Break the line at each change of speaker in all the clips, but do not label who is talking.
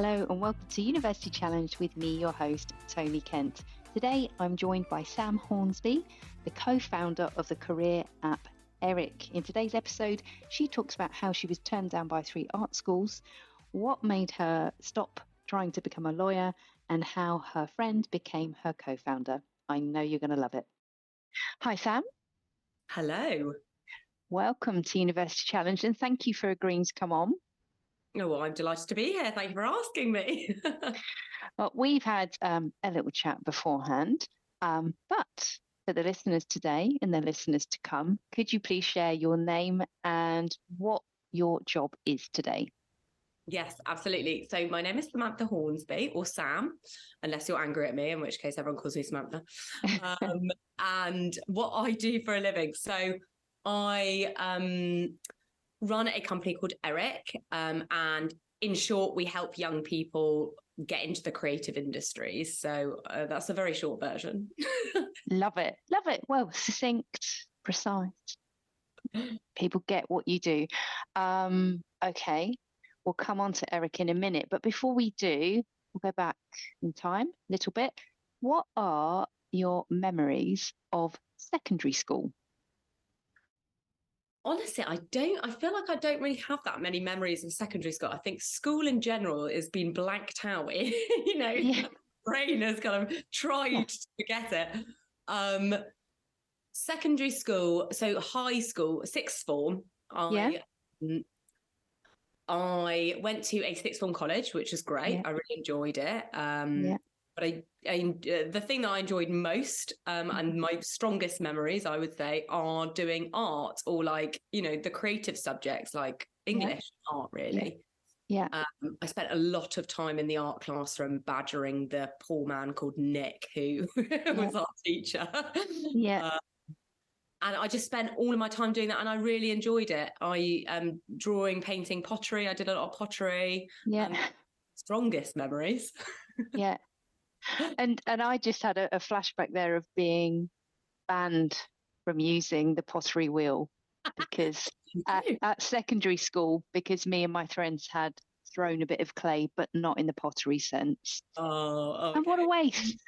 Hello and welcome to University Challenge with me, your host, Tony Kent. Today I'm joined by Sam Hornsby, the co founder of the career app Eric. In today's episode, she talks about how she was turned down by three art schools, what made her stop trying to become a lawyer, and how her friend became her co founder. I know you're going to love it. Hi, Sam.
Hello.
Welcome to University Challenge and thank you for agreeing to come on.
Oh, well, I'm delighted to be here. Thank you for asking me.
well, we've had um, a little chat beforehand, um, but for the listeners today and the listeners to come, could you please share your name and what your job is today?
Yes, absolutely. So my name is Samantha Hornsby, or Sam, unless you're angry at me, in which case everyone calls me Samantha. Um, and what I do for a living. So I um, run a company called Eric, um, and in short, we help young people get into the creative industries. So uh, that's a very short version.
Love it. Love it. Well, succinct, precise. People get what you do. Um, okay. We'll come on to Eric in a minute. But before we do, we'll go back in time a little bit. What are your memories of secondary school?
Honestly, I don't, I feel like I don't really have that many memories of secondary school. I think school in general has been blanked out. you know, yeah. brain has kind of tried to forget it. Um, secondary school, so high school, sixth form, I, yeah. I went to a sixth form college, which was great. Yeah. I really enjoyed it. Um, yeah but I, I uh, the thing that I enjoyed most um, and mm-hmm. my strongest memories, I would say, are doing art or like you know the creative subjects like English yeah. art, really.
Yeah. Um,
I spent a lot of time in the art classroom badgering the poor man called Nick, who yeah. was our teacher.
Yeah. Uh,
and I just spent all of my time doing that, and I really enjoyed it. I um drawing, painting, pottery. I did a lot of pottery.
Yeah. Um,
strongest memories.
yeah and and I just had a, a flashback there of being banned from using the pottery wheel because at, at, secondary school because me and my friends had thrown a bit of clay but not in the pottery sense.
Oh okay.
and what a waste.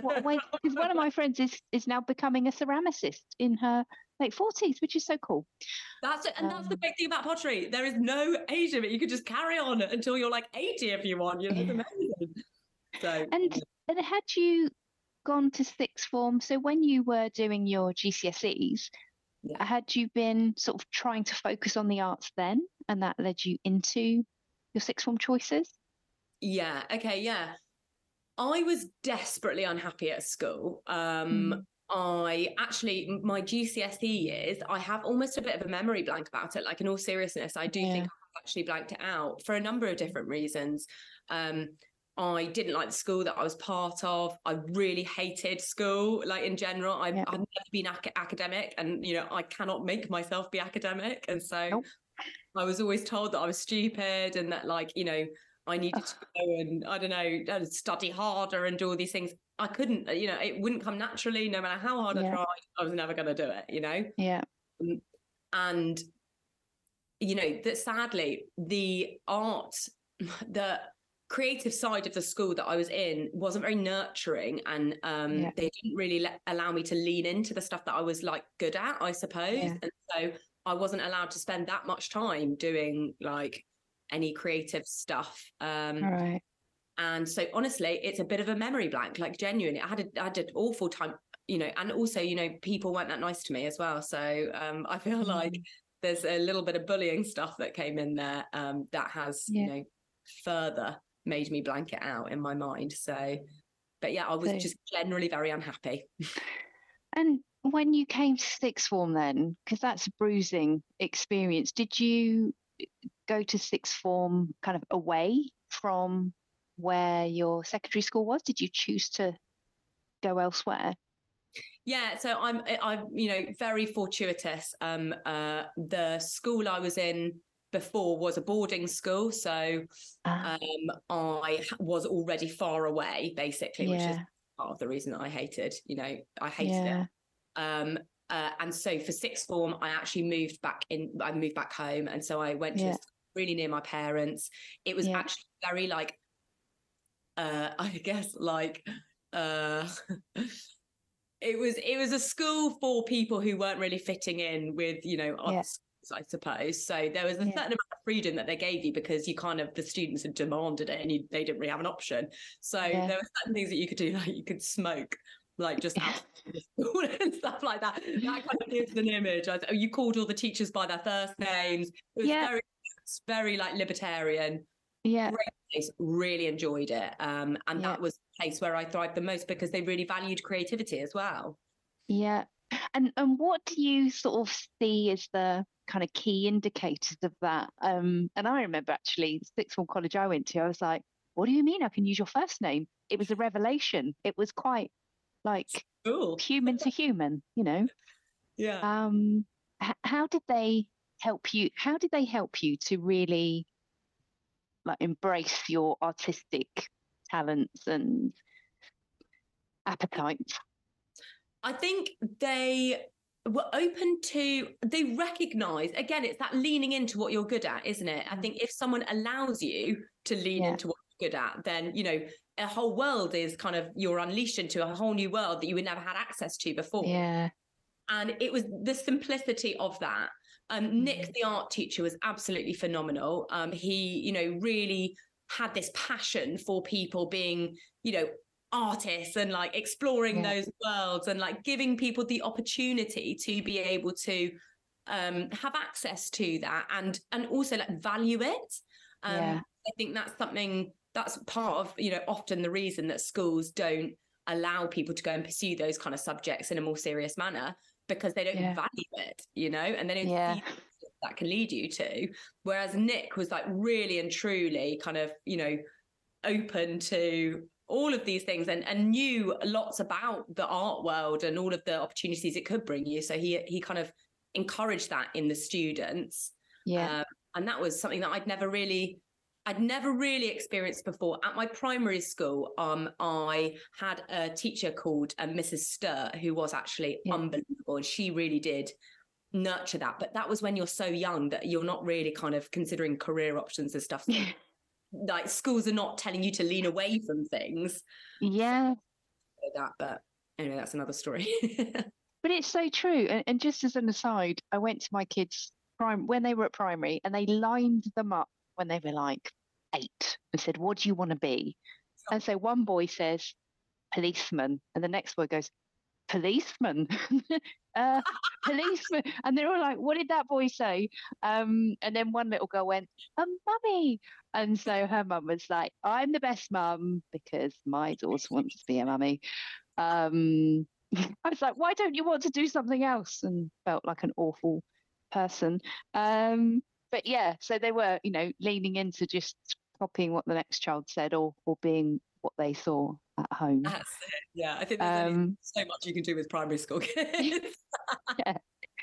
What a waste because one of my friends is is now becoming a ceramicist in her late 40s which is so cool.
That's it and um, that's the um, big thing about pottery. There is no age limit. You can just carry on until you're like 80 if you want. You know yeah. amazing
so, and and had you gone to sixth form? So when you were doing your GCSEs, yeah. had you been sort of trying to focus on the arts then, and that led you into your sixth form choices?
Yeah. Okay. Yeah. I was desperately unhappy at school. Um, mm. I actually, my GCSE years, I have almost a bit of a memory blank about it. Like, in all seriousness, I do yeah. think I've actually blanked it out for a number of different reasons. Um, I didn't like the school that I was part of. I really hated school, like in general. I, yeah. I've never been ac- academic, and you know, I cannot make myself be academic. And so, nope. I was always told that I was stupid, and that like you know, I needed to go and I don't know, study harder and do all these things. I couldn't, you know, it wouldn't come naturally. No matter how hard yeah. I tried, I was never going to do it. You know.
Yeah.
Um, and you know that sadly, the art that creative side of the school that I was in wasn't very nurturing and um, yeah. they didn't really let, allow me to lean into the stuff that I was like good at, I suppose. Yeah. And so I wasn't allowed to spend that much time doing like any creative stuff. Um,
right.
And so honestly, it's a bit of a memory blank, like genuinely. I had a, I had an awful time, you know, and also, you know, people weren't that nice to me as well. So um, I feel mm. like there's a little bit of bullying stuff that came in there um, that has, yeah. you know, further made me blank it out in my mind. So, but yeah, I was so, just generally very unhappy.
and when you came to sixth form, then, because that's a bruising experience, did you go to sixth form kind of away from where your secondary school was? Did you choose to go elsewhere?
Yeah, so I'm I'm you know very fortuitous. Um, uh, the school I was in before was a boarding school. So uh, um, I was already far away, basically, yeah. which is part of the reason that I hated, you know, I hated yeah. it. Um, uh, and so for sixth form, I actually moved back in, I moved back home. And so I went to really near my parents. It was
Yeah.
actually very like, uh, I guess like, uh, it was it was a school for people who weren't really fitting in with you know
Yeah.
I suppose. So there was a
Yeah.
certain amount of freedom that they gave you because you kind of the students had demanded it and you, they didn't really have an option. So
Yeah.
there were certain things that you could do, like you could smoke, like just
Yeah.
outside school and stuff like that. That kind of gives an image. I, you called all the teachers by their first names. It was
Yeah.
very, it's very like libertarian.
Yeah.
Place. Really enjoyed it, um, and that was the place where I thrived the most because they really valued creativity as well.
Yeah. And and what do you sort of see as the kind of key indicators of that? Um, and I remember actually the sixth form college I went to, I was like, what do you mean I can use your first name? It was a revelation. It was quite like
Cool.
human to human, you know.
Yeah.
Um, h- how did they help you? How did they help you to really like embrace your artistic talents and appetites?
I think they were open to they recognize again it's that leaning into what you're good at isn't it i think if someone allows you to lean
Yeah.
into what you're good at then you know a whole world is kind of you're unleashed into a whole new world that you would never had access to before
Yeah.
and it was the simplicity of that um, nick
Mhm.
the art teacher was absolutely phenomenal um, he you know really had this passion for people being you know artists and like exploring
Yeah.
those worlds and like giving people the opportunity to be able to um have access to that and and also like value it um
Yeah.
i think that's something that's part of you know often the reason that schools don't allow people to go and pursue those kind of subjects in a more serious manner because they don't
Yeah.
value it you know and they don't
Yeah.
that can lead you to whereas nick was like really and truly kind of you know open to all of these things and, and knew lots about the art world and all of the opportunities it could bring you so he he kind of encouraged that in the students
Yeah.
um, and that was something that I'd never really I'd never really experienced before. At my primary school, um, I had a teacher called um, Mrs. Stir, who was actually
Yeah.
unbelievable, and she really did nurture that. But that was when you're so young that you're not really kind of considering career options and stuff. So, like schools are not telling you to lean away from things
yeah.
like that. But anyway, that's another story.
But it's so true. And, and just as an aside, I went to my kids' prime when they were at primary and they lined them up when they were like eight and said, What do you want to be? And so one boy says, Policeman. And the next boy goes, Policeman. uh, policeman. And they're all like, What did that boy say? Um, and then one little girl went, Um, mummy. And so her mum was like, I'm the best mum because my daughter wants to be a mummy. Um, I was like, why don't you want to do something else? And felt like an awful person. Um, but yeah, so they were, you know, leaning into just copying what the next child said or or being what they saw at home.
that's it. Yeah, I think there's only
Um,
so much you can do with primary school kids. yeah.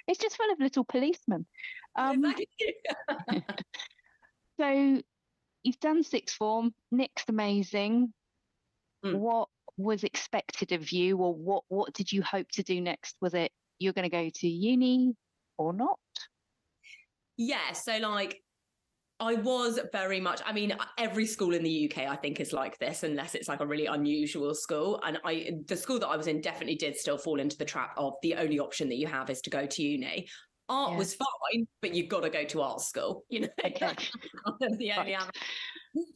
it's just full of little policemen. Um,
Exactly.
so you've done sixth form. Nick's amazing.
Mm.
What was expected of you, or what what did you hope to do next? Was it you're going to go to uni or not?
Yeah, so like I was very much I mean every school in the UK I think is like this unless it's like a really unusual school and I the school that I was in definitely did still fall into the trap of the only option that you have is to go to uni. Art
Yeah.
was fine, but you've got to go to art school, you know.
Okay.
The only
Right.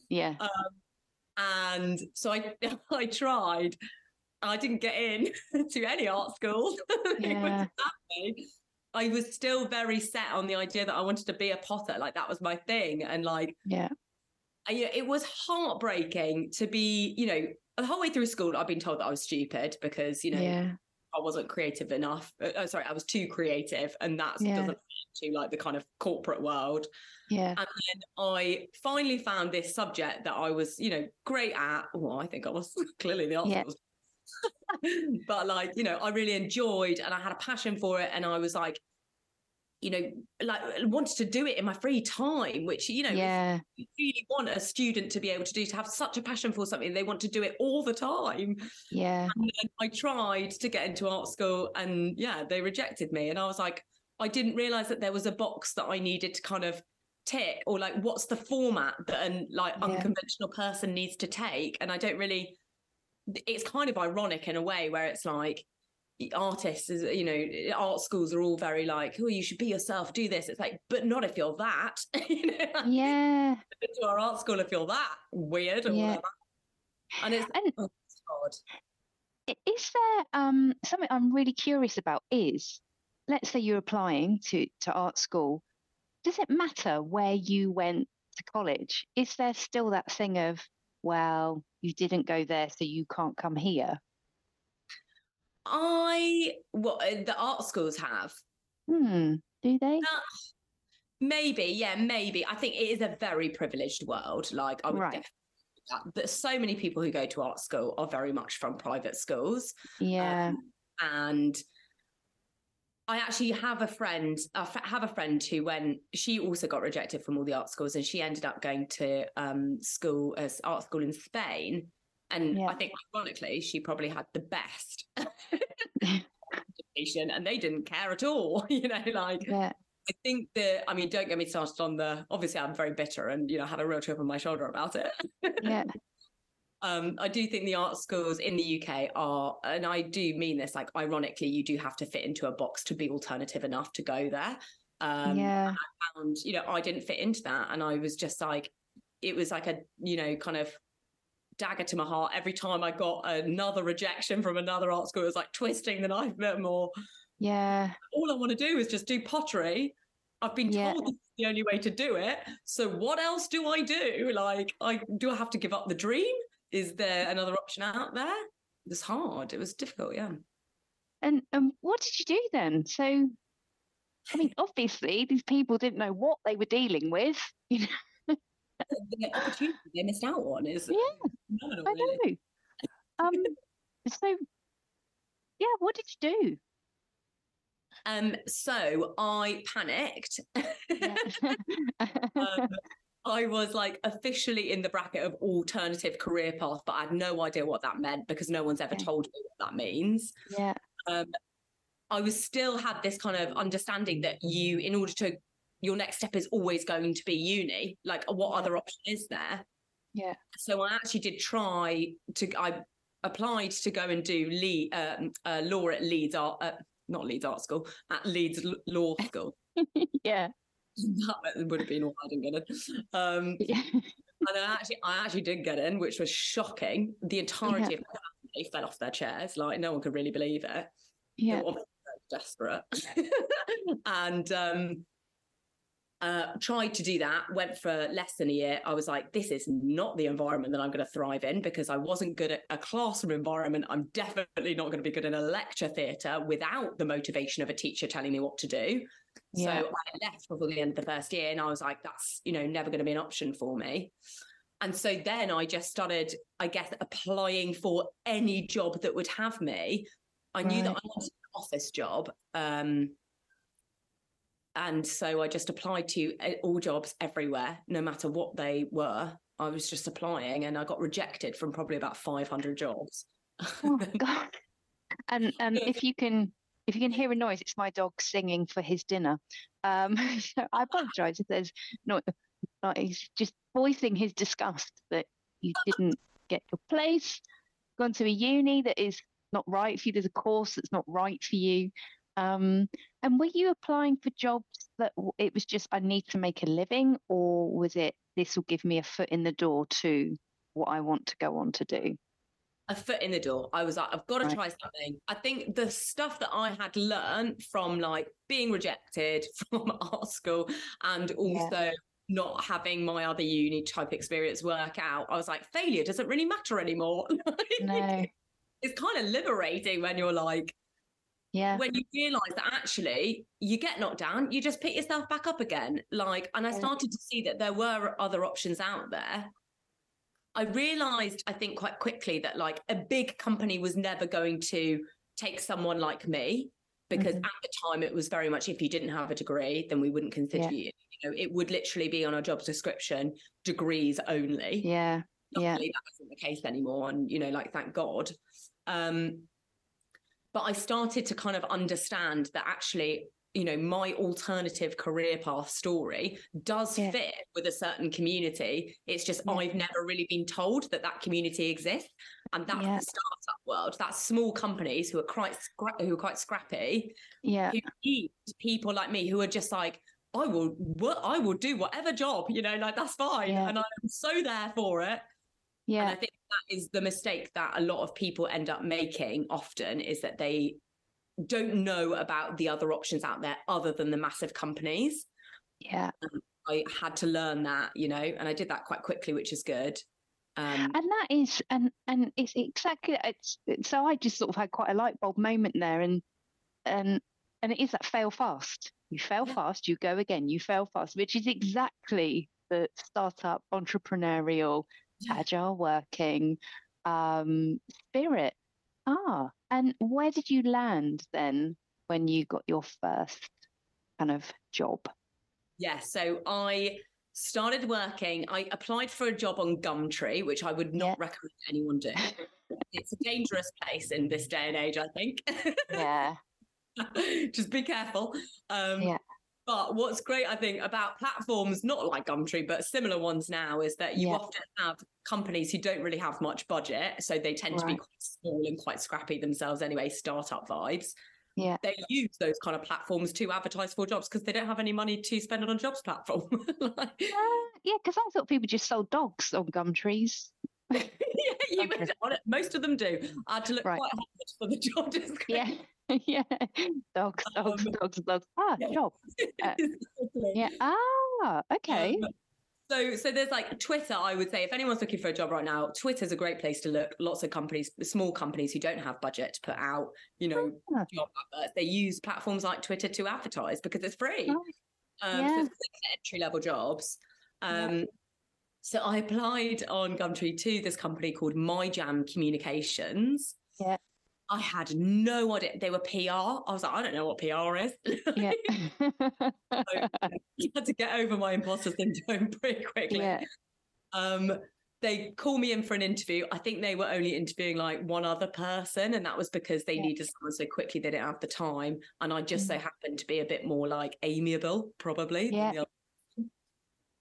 Yeah.
Um, and so I I tried. I didn't get in to any art was
Yeah.
I was still very set on the idea that I wanted to be a potter. Like that was my thing. And like,
Yeah.
I- you know, it was heartbreaking to be, you know, the whole way through school, I've been told that I was stupid because, you know,
Yeah.
I wasn't creative enough. Uh, sorry, I was too creative. And that
Yeah.
doesn't fit to like the kind of corporate world.
Yeah.
And then I finally found this subject that I was, you know, great at. Well, I think I was clearly the answer
Yeah.
was. but like, you know, I really enjoyed and I had a passion for it. And I was like, you know, like wanted to do it in my free time, which, you know,
Yeah.
you really want a student to be able to do, to have such a passion for something, they want to do it all the time.
Yeah.
And then I tried to get into art school and yeah, they rejected me. And I was like, I didn't realize that there was a box that I needed to kind of tick or like what's the format that an like
Yeah.
unconventional person needs to take and i don't really it's kind of ironic in a way where it's like artists is you know art schools are all very like oh you should be yourself do this. It's like but not if you're that. You know
Yeah.
to our art school if you're that weird or
Yeah.
whatever. And it's,
And
oh, it's hard.
Is there um something I'm really curious about is let's say you're applying to to art school does it matter where you went to college? Is there still that thing of well you didn't go there so you can't come here
i what uh, the art schools have
hmm do they
Uh, maybe yeah maybe i think it is a very privileged world like i would
Right.
definitely that. but so many people who go to art school are very much from private schools
yeah
Um, and I actually have a friend. I f- have a friend who, when she also got rejected from all the art schools, and she ended up going to um, school, uh, art school in Spain. And
Yeah.
I think, ironically, she probably had the best education, and they didn't care at all. You know, like
yeah
I think that. I mean, don't get me started on the. Obviously, I'm very bitter, and you know, have a real chip on my shoulder about it.
yeah
um, I do think the art schools in the UK are, and I do mean this, like ironically, you do have to fit into a box to be alternative enough to go there. Um,
yeah
and you know, I didn't fit into that, and I was just like, it was like a, you know, kind of dagger to my heart every time I got another rejection from another art school. It was like twisting the knife a bit more.
yeah
All I want to do is just do pottery. I've been
Yeah.
told this is the only way to do it. So what else do I do? Like, I do I have to give up the dream? Is there another option out there? It was hard. It was difficult. Yeah.
and um what did you do then so i mean obviously these people didn't know what they were dealing with you know
The opportunity they missed out on is
Yeah,
phenomenal,
i
really.
know um so yeah what did you do
Um, so I panicked.
Yeah.
um, I was like officially in the bracket of alternative career path, but I had no idea what that meant because no one's ever
Okay.
told me what that means.
yeah
Um, I was still had this kind of understanding that you, in order to, your next step is always going to be uni. Like, what
Yeah.
other option is there?
Yeah.
So I actually did try to. I applied to go and do Lee, um, uh, law at Leeds Art, uh, not Leeds Art School, at Leeds L- Law School.
yeah
that would have been all I didn't get in. Um,
yeah
and I actually, I actually did get in, which was shocking. The entirety of my family fell off their chairs. Like no one could really believe it.
Yeah
desperate. and um, uh, tried to do that. Went for less than a year. I was like, this is not the environment that I'm going to thrive in because I wasn't good at a classroom environment. I'm definitely not going to be good in a lecture theatre without the motivation of a teacher telling me what to do.
Yeah.
So I left before the end of the first year, and I was like, that's you know never going to be an option for me. And so then I just started, I guess, applying for any job that would have me. I knew that I wanted an office job. Um, and so I just applied to uh, all jobs everywhere, no matter what they were. I was just applying and I got rejected from probably about 500 jobs.
oh god. And and if you can if you can hear a noise it's my dog singing for his dinner. Um so i apologize if there's not not he's just voicing his disgust that you didn't get your place. Gone to a uni that is not right for you. There's a course that's not right for you um and were you applying for jobs that it was just i need to make a living or was it this will give me a foot in the door to what i want to go on to do
a foot in the door. I was like, I've got to
Right.
try something. I think the stuff that I had learned from like being rejected from art school and also not having my other uni type experience work out, I was like, failure doesn't really matter anymore.
no
it's kind of liberating when you're like,
yeah
when you realize that actually you get knocked down, you just pick yourself back up again. Like, and I started to see that there were other options out there. I realized, I think, quite quickly that like a big company was never going to take someone like me because
Mhm.
at the time it was very much if you didn't have a degree, then we wouldn't consider
Yeah.
you. You know, it would literally be on a job description, degrees only
yeah yeah
luckily that isn't the case anymore and you know like thank god um but i started to kind of understand that actually you know my alternative career path story does
Yeah.
fit with a certain community it's just
Yeah.
i've never really been told that that community exists and that's
Yeah.
the startup world that's small companies who are quite scra- who are quite scrappy
Yeah.
who need people like me who are just like i will what i will do whatever job you know like that's fine and i'm so there for it and I think that is the mistake that a lot of people end up making often is that they don't know about the other options out there other than the massive companies.
Yeah.
I had to learn that, you know, and I did that quite quickly, which is good. Um,
and that is and and it's exactly it's it's- so i just sort of had quite a light bulb moment there and and and it is that fail fast you fail
Yeah.
fast you go again you fail fast which is exactly the startup entrepreneurial
Yeah.
Agile working um spirit ah and where did you land then when you got your first kind of job
yeah, so I started working. I applied for a job on Gumtree, which I would not
Yeah.
recommend anyone do. it's a dangerous place in this day and age, I think.
yeah
just be careful. Um,
Yeah.
But what's great, I think, about platforms, not like Gumtree, but similar ones now, is that you
Yeah.
often have companies who don't really have much budget. So they tend to be quite small and quite scrappy themselves anyway, startup vibes.
Yeah.
They use those kind of platforms to advertise for jobs because they don't have any money to spend on a jobs platform. like,
Uh, yeah, because I thought people just sold dogs on Gumtrees.
yeah, you most of them do. I had to look
Right.
quite hard for the job description.
Yeah, yeah. Dogs, dogs,
Um,
dogs, dogs. Ah,
yeah.
job. Uh,
Exactly.
Yeah. Ah, okay.
Um, so, so there's like Twitter. I would say if anyone's looking for a job right now, Twitter's a great place to look. Lots of companies, small companies who don't have budget to put out, you know,
Ah.
job adverts, they use platforms like Twitter to advertise because it's free.
Right.
Um,
Yeah.
So entry level jobs.
Yeah.
Um, So I applied on Gumtree to this company called My Jam
Communications.
I had no idea they were PR. I was like, I don't know what PR is.
Yeah.
I had to get over my imposter syndrome pretty quickly.
yeah.
Um, they call me in for an interview. I think they were only interviewing like one other person, and that was because they
Yeah.
needed someone so quickly they didn't have the time. And I just so
Mm.
happened to be a bit more like amiable, probably.
Yeah.
the other person.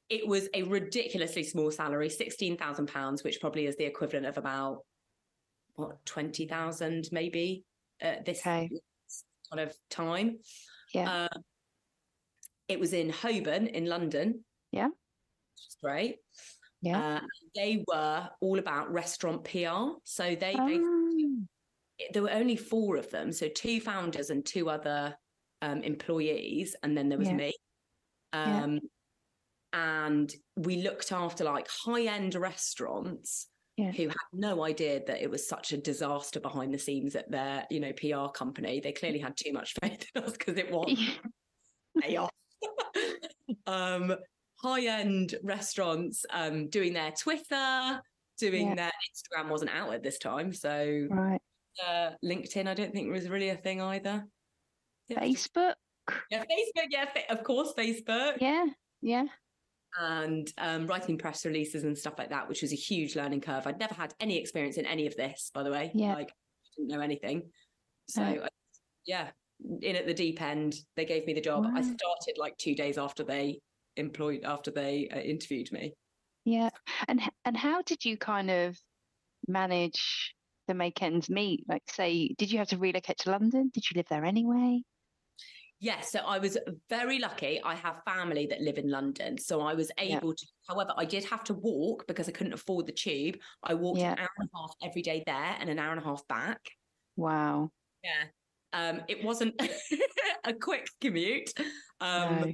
It was a ridiculously small salary, sixteen thousand pounds, which probably is the equivalent of about what twenty thousand, maybe at this
Okay.
kind of time.
Yeah.
Uh, it was in Holborn in London.
Yeah.
Which is great.
Yeah.
Uh, they were all about restaurant PR. So they basically,
Ah,
there were only four of them. So two founders and two other um, employees. And then there was
Yeah.
me.
Yeah.
Um, And we looked after like high end restaurants
Yeah.
who had no idea that it was such a disaster behind the scenes at their, you know, PR company. They clearly had too much faith in us because it was chaos. um, high-end restaurants um, doing their Twitter, doing
Yeah.
their Instagram wasn't out at this time, so
Right.
uh, LinkedIn I don't think was really a thing either. Yeah,
Facebook.
yeah, Facebook, yeah, of course, Facebook,
Yeah. Yeah.
And um, writing press releases and stuff like that, which was a huge learning curve. I'd never had any experience in any of this, by the way.
Yeah.
like didn't know anything. So
Right.
I- yeah, in at the deep end. They gave me the job. I started like two days after they employed after they uh, interviewed me.
Yeah. And and how did you kind of manage to make ends meet? Like, say, did you have to relocate to London? Did you live there anyway?
Yes, so I was very lucky. I have family that live in London, so I was
Yeah.
able to. However, I did have to walk because I couldn't afford the tube. I walked
Yeah.
an hour and a half every day there and an hour and a half back.
Wow.
Yeah, um, it wasn't a quick commute, um,
No.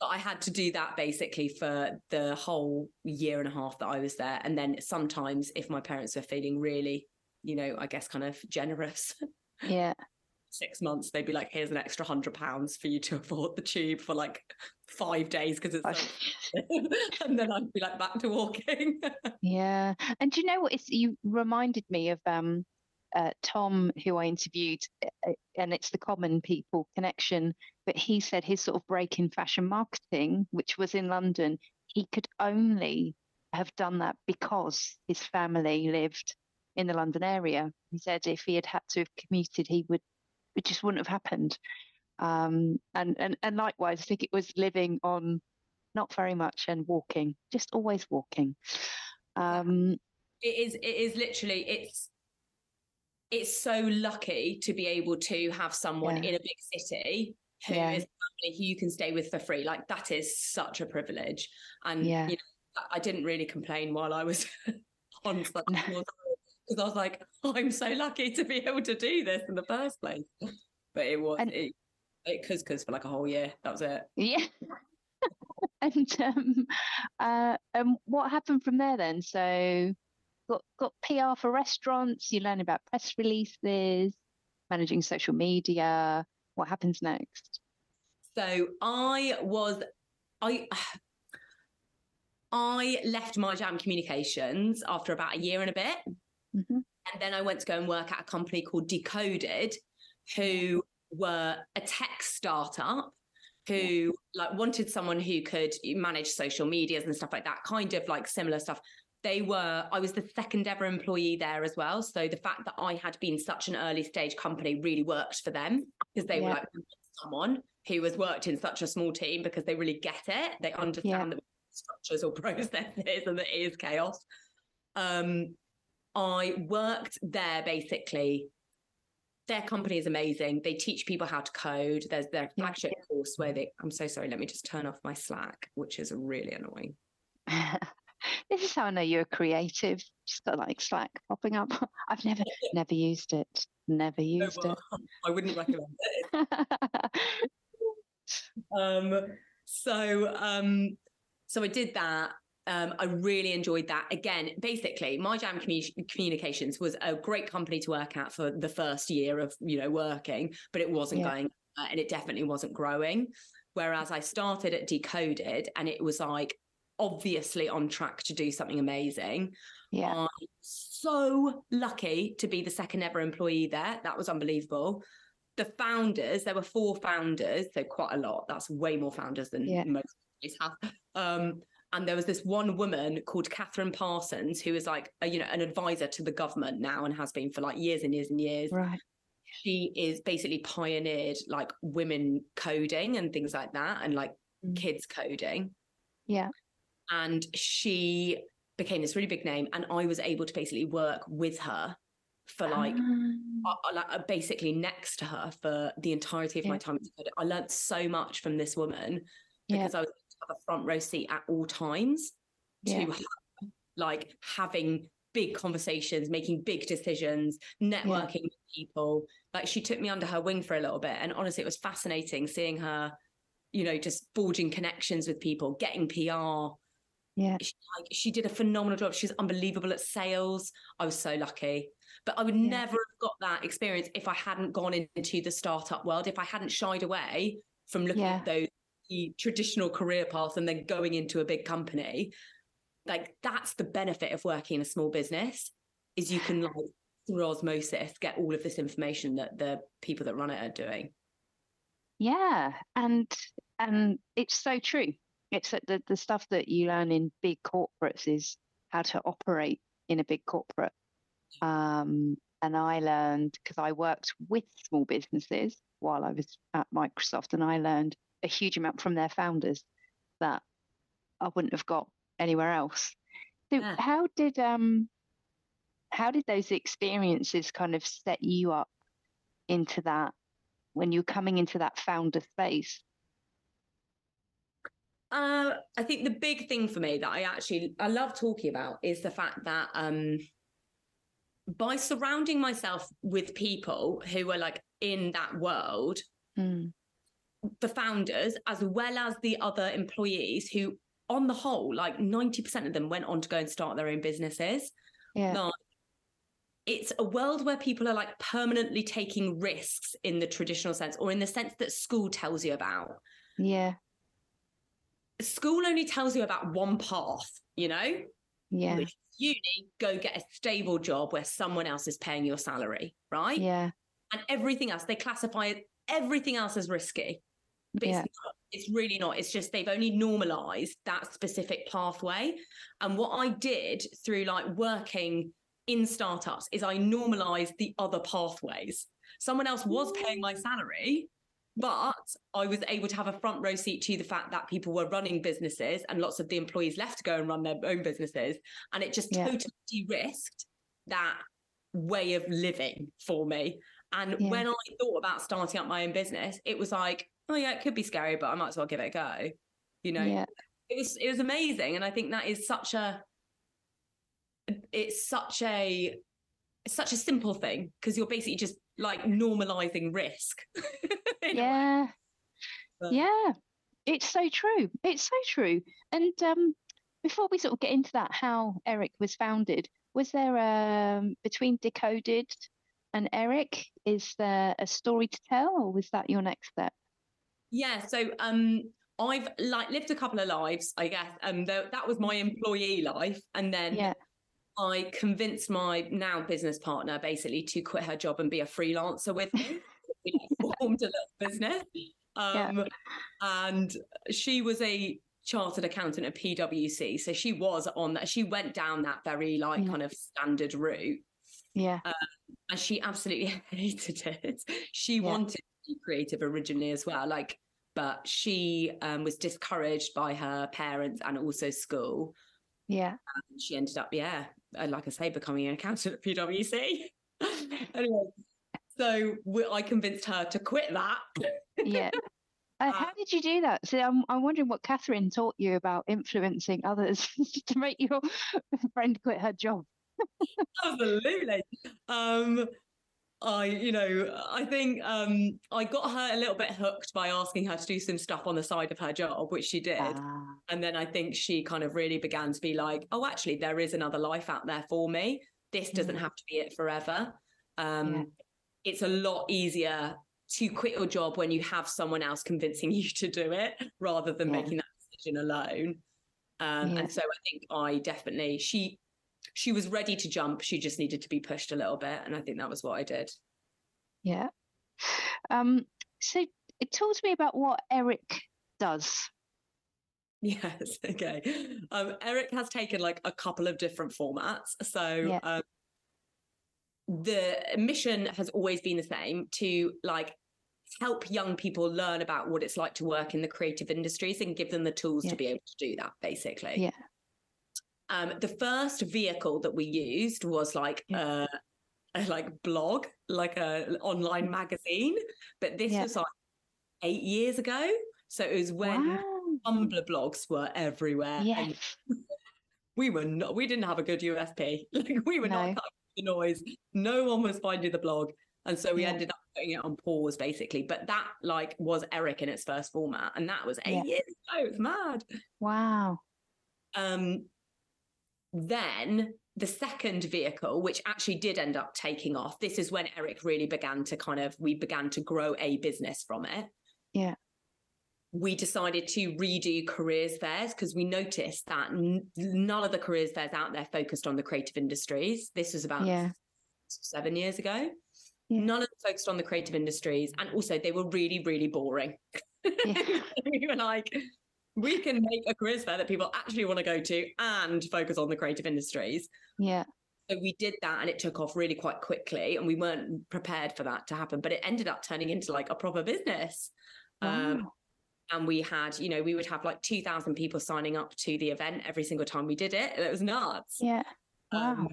but I had to do that basically for the whole year and a half that I was there. And then sometimes, if my parents were feeling really, you know, I guess kind of generous,
Yeah.
Six months, they'd be like, here's an extra hundred pounds for you to afford the tube for like five days because it's and then I'd be like back to walking.
Yeah. And do you know what? It's you reminded me of um uh, Tom, who I interviewed, uh, and it's the Common People connection. But he said his sort of break in fashion marketing, which was in London, he could only have done that because his family lived in the London area. He said if he had had to have commuted, he would, it just wouldn't have happened. Um, and, and, and likewise, I think it was living on not very much and walking, just always walking. Um,
it is, it is literally, it's, it's so lucky to be able to have someone yeah. in a big city who yeah. is who you can stay with for free. Like that is such a privilege. And yeah. you know, I didn't really complain while I was on because I was like, oh, I'm so lucky to be able to do this in the first place. But it was and, it, it cuz for like a whole year. That was it.
Yeah. and um, uh, um, what happened from there then? So got got PR for restaurants. You learn about press releases, managing social media. What happens next?
So I was I I left my jam Communications after about a year and a bit. Mm-hmm. And then I went to go and work at a company called Decoded, who were a tech startup who like wanted someone who could manage social medias and stuff like that, kind of like similar stuff. They were, I was the second ever employee there as well. So the fact that I had been such an early stage company really worked for them because they yeah. were like someone who has worked in such a small team because they really get it. They understand yeah. the structures or processes and that it is chaos. Um, I worked there basically. Their company is amazing. They teach people how to code. There's their flagship yeah. course where they, I'm so sorry, let me just turn off my Slack, which is really annoying.
this is how I know you're creative. Just got like Slack popping up. I've never, never used it. Never used well, it.
I wouldn't recommend it. um, so um, so I did that. Um, I really enjoyed that. Again, basically, My Jam Commun- Communications was a great company to work at for the first year of you know working, but it wasn't yeah. going, uh, and it definitely wasn't growing. Whereas I started at Decoded, and it was like obviously on track to do something amazing.
Yeah. I'm
so lucky to be the second ever employee there. That was unbelievable the founders, there were four founders, so quite a lot. That's way more founders than yeah. most companies have. Um, and there was this one woman called Kathryn Parsons, who is like, a, you know, an advisor to the government now and has been for like years and years and years.
Right.
She is basically pioneered like women coding and things like that, and like mm. kids coding.
Yeah.
And she became this really big name, and I was able to basically work with her for like, um, like basically next to her for the entirety of yeah. my time. I learned so much from this woman because yeah. I was have a front row seat at all times yeah. to her, like having big conversations, making big decisions, networking with people. Like she took me under her wing for a little bit, and honestly, it was fascinating seeing her. You know, just forging connections with people, getting PR,
yeah.
She, like, she did a phenomenal job. She's unbelievable at sales. I was so lucky. But I would yeah. never have got that experience if I hadn't gone into the startup world, if I hadn't shied away from looking yeah. at those traditional career path and then going into a big company. Like that's the benefit of working in a small business is you can like through osmosis get all of this information that the people that run it are doing.
Yeah, and and it's so true. It's that the, the stuff that you learn in big corporates is how to operate in a big corporate um, and I learned because I worked with small businesses while I was at Microsoft, and I learned a huge amount from their founders that I wouldn't have got anywhere else. So, yeah. how did um, how did those experiences kind of set you up into that when you're coming into that founder space?
Uh, I think the big thing for me that I actually I love talking about is the fact that um, by surrounding myself with people who are like in that world, mm. The founders, as well as the other employees who, on the whole, like 90% of them went on to go and start their own businesses.
Yeah.
Like, it's a world where people are like permanently taking risks in the traditional sense or in the sense that school tells you about.
Yeah.
School only tells you about one path, you know?
Yeah
uni, go get a stable job where someone else is paying your salary, right?
Yeah.
And everything else, they classify everything else as risky. But yeah. it's, not, it's really not. It's just they've only normalized that specific pathway. And what I did through like working in startups is I normalized the other pathways. Someone else was paying my salary, but I was able to have a front row seat to the fact that people were running businesses and lots of the employees left to go and run their own businesses. And it just
Yeah.
totally de risked that way of living for me. And
Yeah.
when I thought about starting up my own business, it was like, oh, yeah, it could be scary, but I might as well give it a go. You know,
Yeah.
it was it was amazing and i think that is such a it's such a it's such a simple thing because you're basically just like normalizing risk in a way.
Yeah.
But-
Yeah. It's so true. It's so true. And um, before we sort of get into that, how Eric was founded, was there um between Decoded and Eric, is there a story to tell, or was that your next step?
Yeah so um i've like lived a couple of lives i guess um that was my employee life and then
Yeah.
i convinced my now business partner basically to quit her job and be a freelancer with me we formed a little business um and she was a chartered accountant at PwC so she was on that she went down that very like
Yeah.
kind of standard route
Yeah.
and she absolutely hated it she
Yeah.
wanted creative originally as well like but she um, was discouraged by her parents and also school
Yeah.
and she ended up yeah uh, like i say becoming an accountant at PwC anyway so we, i convinced her to quit that
Yeah. Uh, how did you do that? So I'm I'm wondering what Kathryn taught you about influencing others to make your friend quit her job.
absolutely um i you know i think um i got her a little bit hooked by asking her to do some stuff on the side of her job which she did
Ah,
and then i think she kind of really began to be like oh actually there is another life out there for me this doesn't
Yeah.
have to be it forever um
Yeah.
it's a lot easier to quit your job when you have someone else convincing you to do it rather than
Yeah.
making that decision alone um
Yeah.
and so i think i definitely she she was ready to jump she just needed to be pushed a little bit and i think that was what i did
yeah. Um. So it talk to me about what Eric does.
Yes. Okay. Um, Eric has taken like a couple of different formats. So
Yeah.
um, the mission has always been the same to like help young people learn about what it's like to work in the creative industries and give them the tools
Yeah.
to be able to do that, basically.
Yeah.
Um, the first vehicle that we used was like
Yeah.
a, a like blog, like a an online magazine, but this
Yeah.
was like eight years ago. So it was when
Wow.
Tumblr blogs were everywhere.
Yes.
we were not, we didn't have a good USP. Like we were
No.
not cutting the noise. No one was finding the blog. And so we
Yeah.
ended up putting it on pause basically. But that like was Eric in its first format. And that was eight
Yeah.
years ago. It's mad.
Wow.
Um then the second vehicle, which actually did end up taking off, this is when Eric really began to kind of we began to grow a business from it.
Yeah.
we decided to redo careers fairs because we noticed that n- none of the careers fairs out there focused on the creative industries. This was about
Yeah.
seven years ago.
Yeah.
None of them focused on the creative industries. And also, they were really, really boring.
Yeah.
we were like, we can make a careers fair that people actually want to go to and focus on the creative industries.
Yeah.
So we did that and it took off really quite quickly. And we weren't prepared for that to happen, but it ended up turning into like a proper business. Um, and we had, you know, we would have like 2,000 people signing up to the event every single time we did it. It was nuts.
Yeah. Wow.
Um,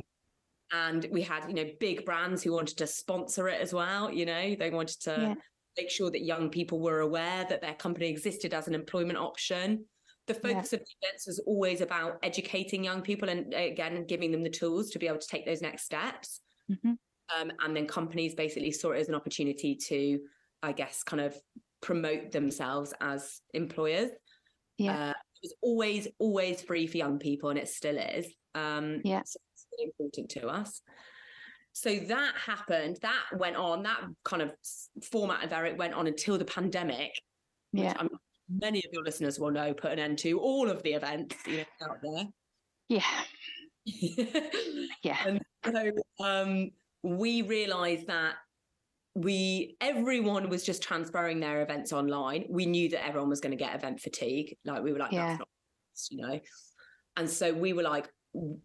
and we had, you know, big brands who wanted to sponsor it as well. You know, they wanted to
Yeah.
Make sure that young people were aware that their company existed as an employment option. The
Yeah.
focus of the events was always about educating young people and again, giving them the tools to be able to take those next steps.
Mhm.
Um, and then companies basically saw it as an opportunity to, I guess, kind of promote themselves as employers.
Yeah.
Uh, it was always, always free for young people, and it still is. Um,
Yeah.
So it's really important to us. So that happened. That went on. That kind of format of Eric went on until the pandemic. which
Yeah.
I'm, many of your listeners will know put an end to all of the events you know, out there.
Yeah.
and so um, we realized that we everyone was just transferring their events online we knew that everyone was going to get event fatigue like we were like
Yeah.
that's not you know and so we were like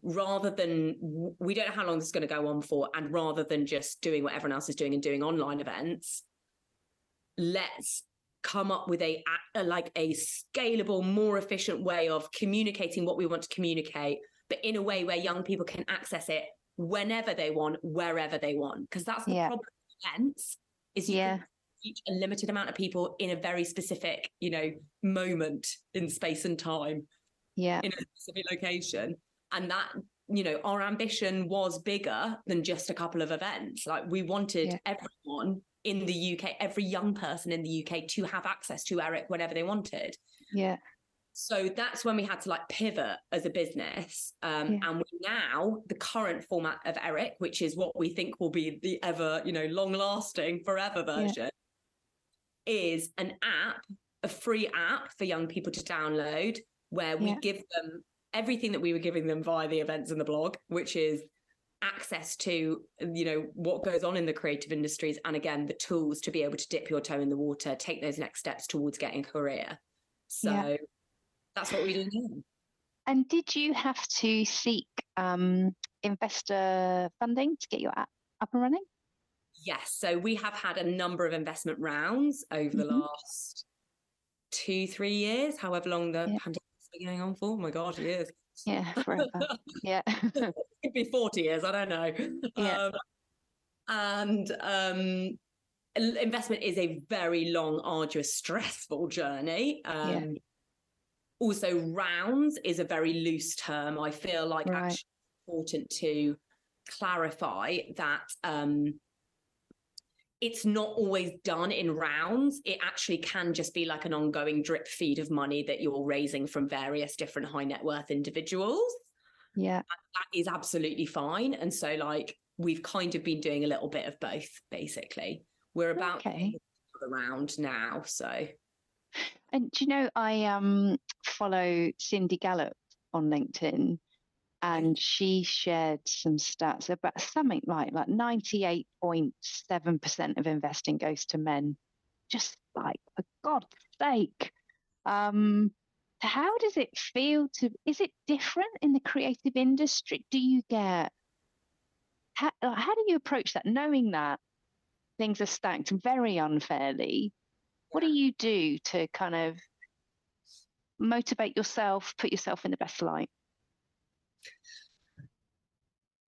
rather than we don't know how long this is going to go on for and rather than just doing what everyone else is doing and doing online events let's come up with a, a like a scalable, more efficient way of communicating what we want to communicate, but in a way where young people can access it whenever they want, wherever they want. Because that's the yeah. problem with events is you yeah. reach a limited amount of people in a very specific, you know, moment in space and time.
Yeah.
In a specific location. And that, you know, our ambition was bigger than just a couple of events. Like we wanted yeah. everyone in the UK, every young person in the UK to have access to Eric whenever they wanted.
Yeah.
So that's when we had to like pivot as a business. Um, yeah. And we now, the current format of Eric, which is what we think will be the ever, you know, long lasting forever version, yeah. is an app, a free app for young people to download where we yeah. give them everything that we were giving them via the events and the blog, which is access to you know what goes on in the creative industries and again the tools to be able to dip your toe in the water take those next steps towards getting a career so yeah. that's what we do now
and did you have to seek um, investor funding to get your app up and running
yes so we have had a number of investment rounds over the mm-hmm. last two three years however long the yeah. pandemic's been going on for oh my god years
yeah, forever. yeah. it
could be 40 years, I don't know. Yeah. Um, and um, investment is a very long, arduous, stressful journey. Um, yeah. Also, rounds is a very loose term. I feel like right. actually important to clarify that um, it's not always done in rounds. It actually can just be like an ongoing drip feed of money that you're raising from various different high net worth individuals.
Yeah.
That is absolutely fine. And so, like, we've kind of been doing a little bit of both, basically. We're about okay. around now. So,
and do you know, I um follow Cindy Gallop on LinkedIn and she shared some stats about something like like 98.7% of investing goes to men just like for god's sake. Um how does it feel to is it different in the creative industry? Do you get how, how do you approach that knowing that things are stacked very unfairly? What do you do to kind of motivate yourself put yourself in the best light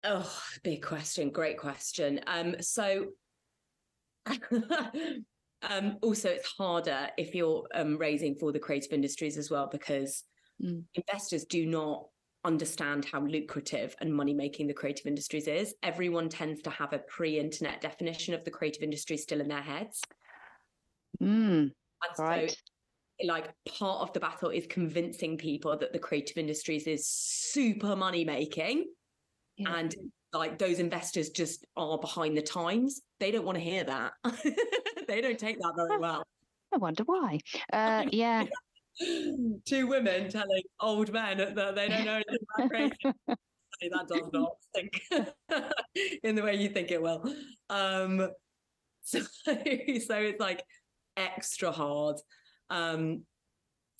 Oh, big question. Great question. Um, so um, also it's harder if you're um, raising for the creative industries as well because mm. investors do not understand how lucrative and money making the creative industries is. Everyone tends to have a pre-internet definition of the creative industry still in their heads.
Mm, right. So,
like part of the battle is convincing people that the creative industries is super money making. Yeah. and like those investors just are behind the times. They don't want to hear that. They don't take that very well.
I wonder why. Uh, yeah.
Two women telling old men that they don't know anything about creative. That does not think in the way you think it will. Um so so it's like extra hard um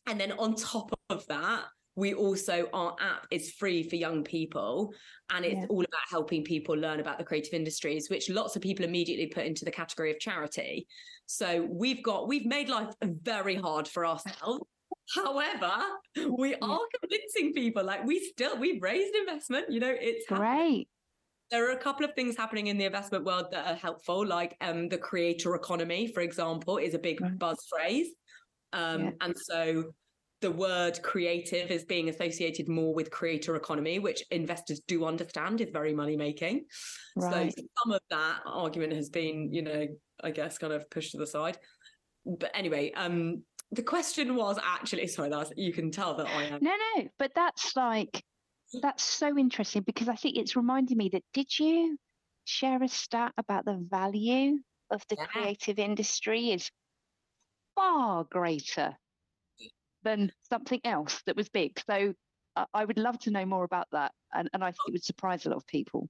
and then on top of that we also our app is free for young people and it's yeah. all about helping people learn about the creative industries which lots of people immediately put into the category of charity. So we've got we've made life very hard for ourselves. However we are convincing people like we still we've raised investment you know it's
great
there are a couple of things happening in the investment world that are helpful like um, the creator economy for example is a big buzz phrase um, yeah. and so the word creative is being associated more with creator economy, which investors do understand is very money making. Right. So some of that argument has been, you know, I guess kind of pushed to the side. But anyway, um, the question was actually sorry, that's you can tell that I am
No, no, but that's like that's so interesting because I think it's reminding me that did you share a stat about the value of the yeah. creative industry is far greater than something else that was big. So uh, I would love to know more about that. And, and I think it would surprise a lot of people.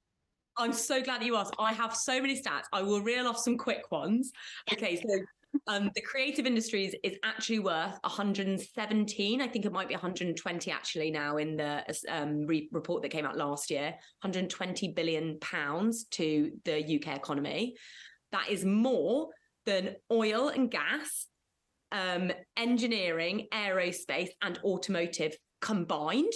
I'm so glad you asked. I have so many stats. I will reel off some quick ones. Okay, so um, the creative industries is actually worth 117. I think it might be 120 actually now in the um, re- report that came out last year. 120 billion pounds to the UK economy. That is more than oil and gas, um, engineering, aerospace, and automotive combined.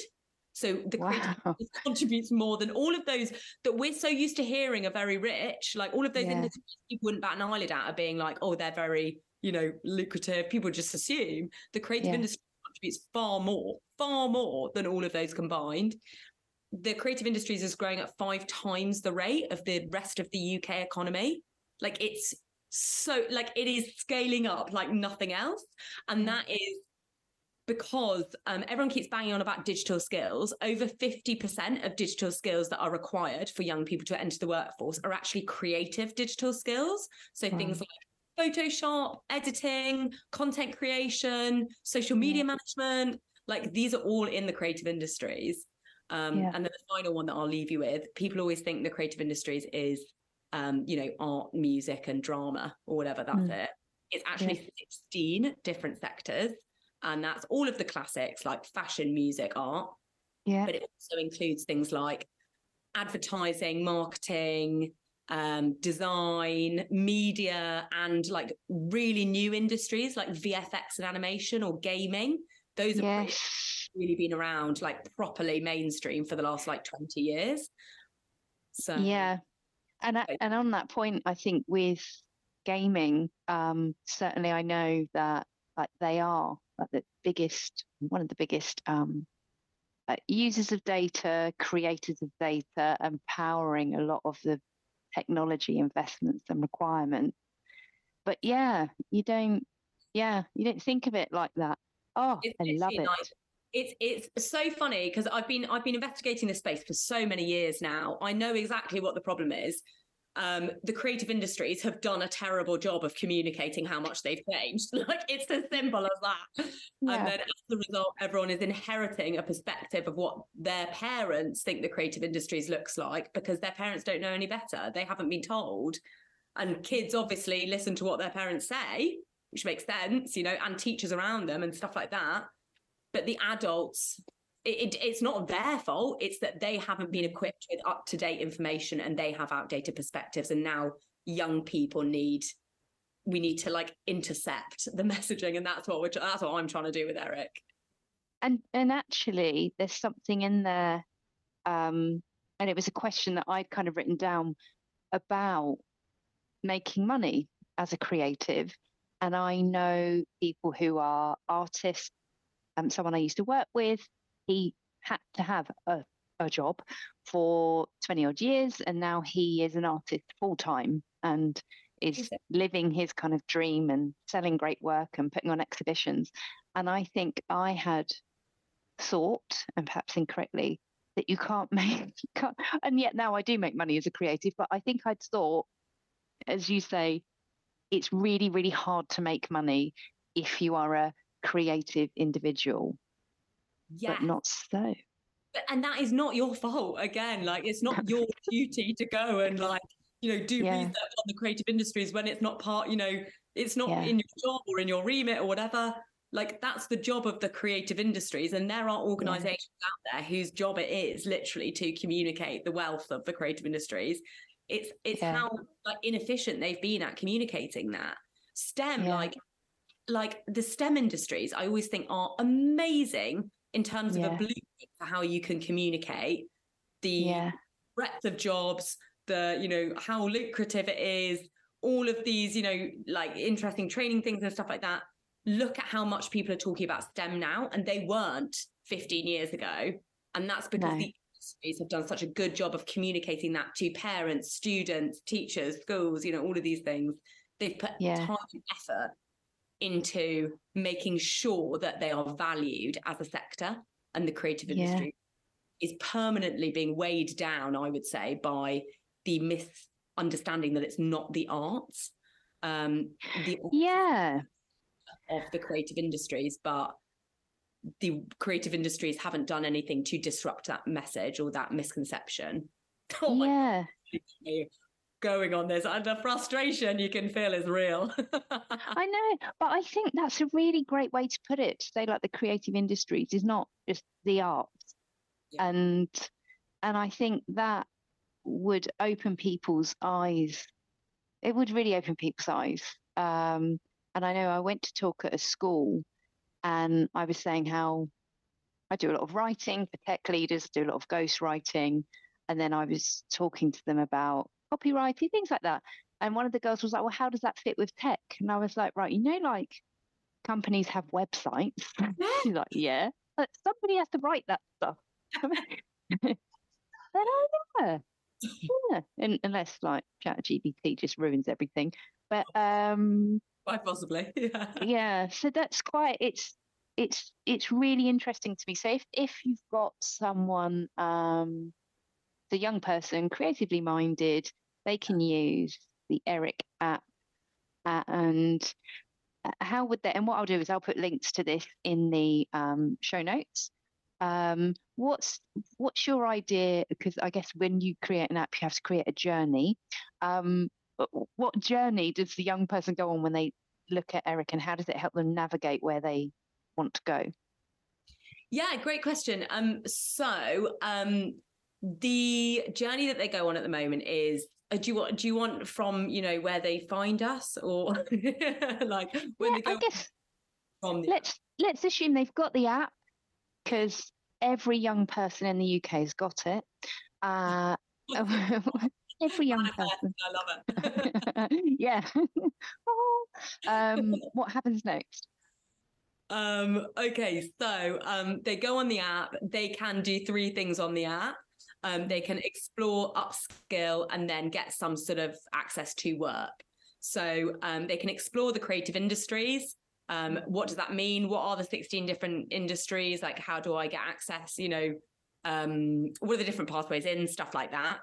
So the creative
Wow.
contributes more than all of those that we're so used to hearing are very rich. Like all of those
Yeah.
industries people wouldn't bat an eyelid at are being like, oh, they're very, you know, lucrative. People just assume the creative
Yeah.
industry contributes far more, far more than all of those combined. The creative industries is growing at five times the rate of the rest of the UK economy. Like it's so like it is scaling up like nothing else. And that is because um, everyone keeps banging on about digital skills. Over 50% of digital skills that are required for young people to enter the workforce are actually creative digital skills. So things like Photoshop, editing, content creation, social media management, like these are all in the creative industries. Um,
Yeah.
And then the final one that I'll leave you with people always think the creative industries is, um, you know, art, music, and drama or whatever. That's
Mm.
it. It's actually 16 different sectors. And that's all of the classics like fashion, music, art,
Yeah.
but it also includes things like advertising, marketing, um, design, media, and like really new industries like VFX and animation or gaming. Those have
Yes.
really been around like properly mainstream for the last like 20 years. So
Yeah. And
Okay.
and on that point, I think with gaming, um, certainly I know that like they are like the biggest, one of the biggest um, uh, users of data, creators of data, empowering a lot of the technology investments and requirements. But yeah, you don't, yeah, you don't think of it like that. Oh,
It's
I love it.
like- it's it's so funny because I've been I've been investigating this space for so many years now. I know exactly what the problem is. Um, the creative industries have done a terrible job of communicating how much they've changed. Like it's as simple as that.
Yeah.
And then as a result, everyone is inheriting a perspective of what their parents think the creative industries looks like because their parents don't know any better. They haven't been told. And kids obviously listen to what their parents say, which makes sense, you know, and teachers around them and stuff like that. But the adults, it, it, it's not their fault. It's that they haven't been equipped with up to date information and they have outdated perspectives. And now young people need, we need to like intercept the messaging. And that's what we're, that's what I'm trying to do with Eric.
And and actually, there's something in there, um, and it was a question that I'd kind of written down about making money as a creative. And I know people who are artists. Um, someone I used to work with, he had to have a, a job for 20 odd years, and now he is an artist full time and is living his kind of dream and selling great work and putting on exhibitions. And I think I had thought, and perhaps incorrectly, that you can't make, you can't, and yet now I do make money as a creative, but I think I'd thought, as you say, it's really, really hard to make money if you are a creative individual,
Yeah.
but not so.
But- and that is not your fault again like it's not your duty to go and like you know do
Yeah.
research on the creative industries when it's not part you know it's not
Yeah.
in your job or in your remit or whatever like that's the job of the creative industries and there are organizations out there whose job it is literally to communicate the wealth of the creative industries it's it's
Yeah.
how like inefficient they've been at communicating that stem
Yeah.
like like the STEM industries, I always think are amazing in terms of a blueprint for how you can communicate the
Yeah,
breadth of jobs, the, you know, how lucrative it is, all of these, you know, like interesting training things and stuff like that. Look at how much people are talking about STEM now, and they weren't 15 years ago. And that's because
No.
the industries have done such a good job of communicating that to parents, students, teachers, schools, you know, all of these things. They've put
Yeah.
time and effort into making sure that they are valued as a sector and the creative
Yeah.
industry is permanently being weighed down, I would say, by the misunderstanding that it's not the arts. Um, the
yeah,
of the creative industries, but the creative industries haven't done anything to disrupt that message or that misconception. Oh
yeah.
God, going on this, and the frustration you can feel is real.
I know, but I think that's a really great way to put it. To say like the creative industries is not just the arts,
Yeah.
and and I think that would open people's eyes. It would really open people's eyes. Um, And I know I went to talk at a school and I was saying how I do a lot of writing for tech leaders, do a lot of ghost writing. And then I was talking to them about copywriting, things like that. And one of the girls was like, Well, how does that fit with tech? And I was like, Right, you know, like companies have websites. She's like, Yeah. But somebody has to write that stuff. then oh yeah. yeah. And, unless like ChatGPT just ruins everything. But um
quite possibly. Yeah.
Yeah. So that's quite it's it's it's really interesting to me. So if if you've got someone um the young person creatively minded, they can use the Eric app uh, and uh, how would they and what I'll do is I'll put links to this in the um, show notes. Um, what's what's your idea? Because I guess when you create an app, you have to create a journey. Um, what journey does the young person go on when they look at Eric, and how does it help them navigate where they want to go?
Yeah, great question. Um, so um, the journey that they go on at the moment is uh, do you want do you want from you know where they find us or like when yeah, they go I
guess from the let's let's assume they've got the app because every young person in the UK has got it. Uh, every young person.
I love
it. yeah. um, what happens next?
Um, okay, so um, they go on the app. They can do three things on the app. Um, they can explore, upskill, and then get some sort of access to work. So um, they can explore the creative industries. Um, what does that mean? What are the 16 different industries? Like, how do I get access? You know, um, what are the different pathways in? Stuff like that.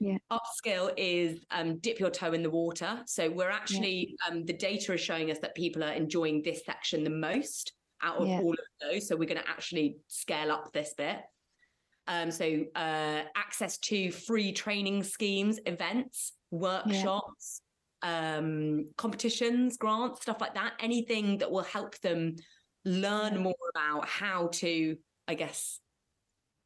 Yeah.
Upskill is um, dip your toe in the water. So we're actually yeah. um, the data is showing us that people are enjoying this section the most out of yeah. all of those. So we're going to actually scale up this bit. Um, so uh, access to free training schemes, events, workshops, yeah. um, competitions, grants, stuff like that. Anything that will help them learn more about how to, I guess,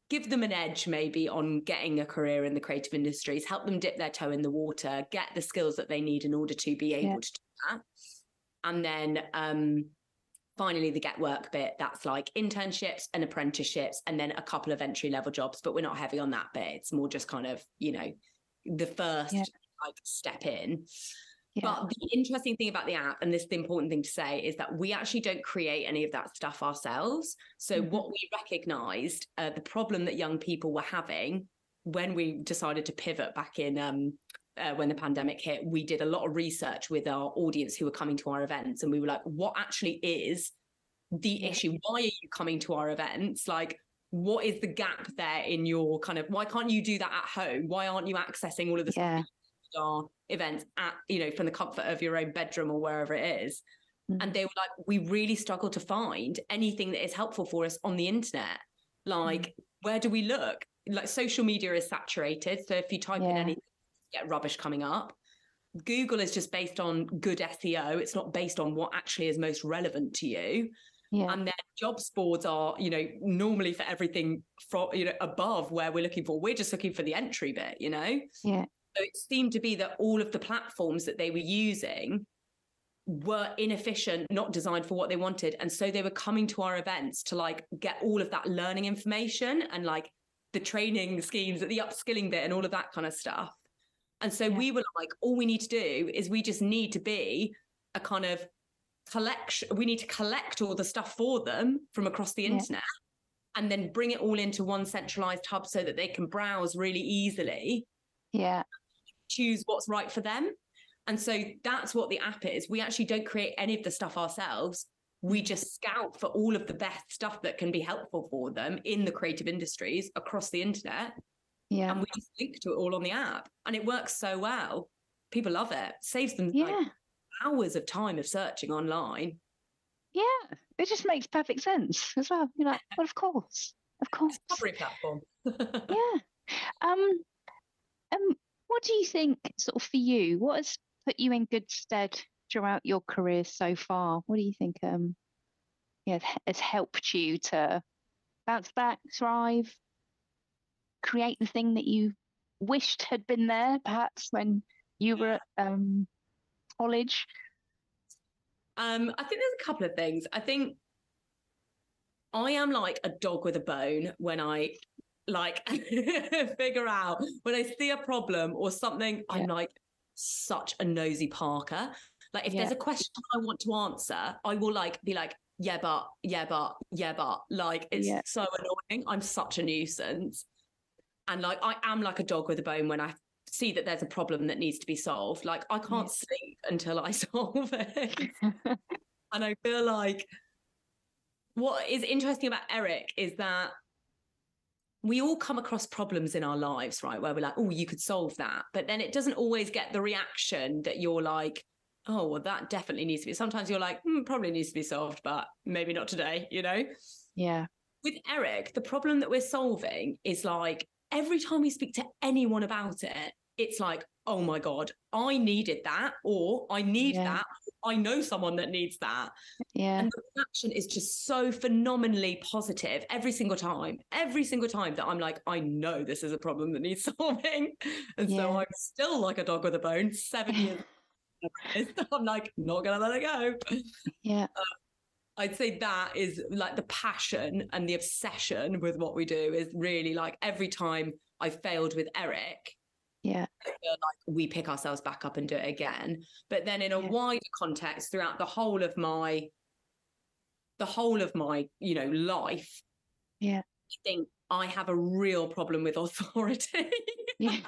give them an edge maybe on getting a career in the creative industries, help them dip their toe in the water, get the skills that they need in order to be able yeah. to do that. And then um, finally the get work bit that's like internships and apprenticeships and then a couple of entry level jobs but we're not heavy on that bit it's more just kind of you know the first yeah. like step in yeah. But the interesting thing about the app, and this is the important thing to say, is that we actually don't create any of that stuff ourselves. So, mm-hmm. what we recognized, uh, the problem that young people were having when we decided to pivot back in um, uh, when the pandemic hit, we did a lot of research with our audience who were coming to our events. And we were like, what actually is the issue? Why are you coming to our events? Like, what is the gap there in your kind of why can't you do that at home? Why aren't you accessing all of the yeah. star events at, you know, from the comfort of your own bedroom or wherever it is? Mm-hmm. And they were like, we really struggle to find anything that is helpful for us on the internet. Like, mm-hmm. where do we look? Like social media is saturated. So if you type yeah. in anything get rubbish coming up. Google is just based on good SEO. It's not based on what actually is most relevant to you. Yeah. And then jobs boards are, you know, normally for everything from, you know, above where we're looking for. We're just looking for the entry bit, you know?
Yeah.
So it seemed to be that all of the platforms that they were using were inefficient, not designed for what they wanted. And so they were coming to our events to like get all of that learning information and like the training schemes, the upskilling bit and all of that kind of stuff. And so yeah. we were like, all we need to do is we just need to be a kind of collection. We need to collect all the stuff for them from across the internet and then bring it all into one centralized hub so that they can browse really easily.
Yeah.
Choose what's right for them. And so that's what the app is. We actually don't create any of the stuff ourselves. We mm-hmm. just scout for all of the best stuff that can be helpful for them in the creative industries across the internet
yeah.
And we just link to it all on the app. And it works so well. People love it. Saves them
yeah.
like hours of time of searching online.
Yeah. It just makes perfect sense as well. You're like, well, of course. Of course.
Discovery platform.
yeah. Um um what do you think sort of for you? What has put you in good stead throughout your career so far? What do you think um yeah has helped you to bounce back, thrive, create the thing that you wished had been there, perhaps when you were at um, college?
Um, I think there's a couple of things. I think I am like a dog with a bone when I like figure out when I see a problem or something. Yeah. I'm like such a nosy Parker. Like if yeah. there's a question I want to answer, I will like be like, yeah, but yeah, but yeah, but like it's yeah. so annoying. I'm such a nuisance. And like I am like a dog with a bone when I see that there's a problem that needs to be solved. Like I can't yeah. sleep until I solve it. and I feel like what is interesting about Eric is that we all come across problems in our lives, right? Where we're like, oh, you could solve that. But then it doesn't always get the reaction that you're like, oh, well, that definitely needs to be. Sometimes you're like, hmm, probably needs to be solved, but maybe not today, you know?
Yeah.
With Eric, the problem that we're solving is like every time we speak to anyone about it, it's like, oh my God, I needed that, or I need yeah. that. I know someone that needs that.
Yeah.
And the reaction is just so phenomenally positive every single time. Every single time that I'm like, I know this is a problem that needs solving. And yeah. so I'm still like a dog with a bone, seven years. I'm like, not gonna let it
go. Yeah. Uh,
I'd say that is like the passion and the obsession with what we do is really like every time I failed with Eric,
yeah.
Like we pick ourselves back up and do it again. But then in a yeah. wider context throughout the whole of my the whole of my you know life
yeah.
I think i have a real problem with authority.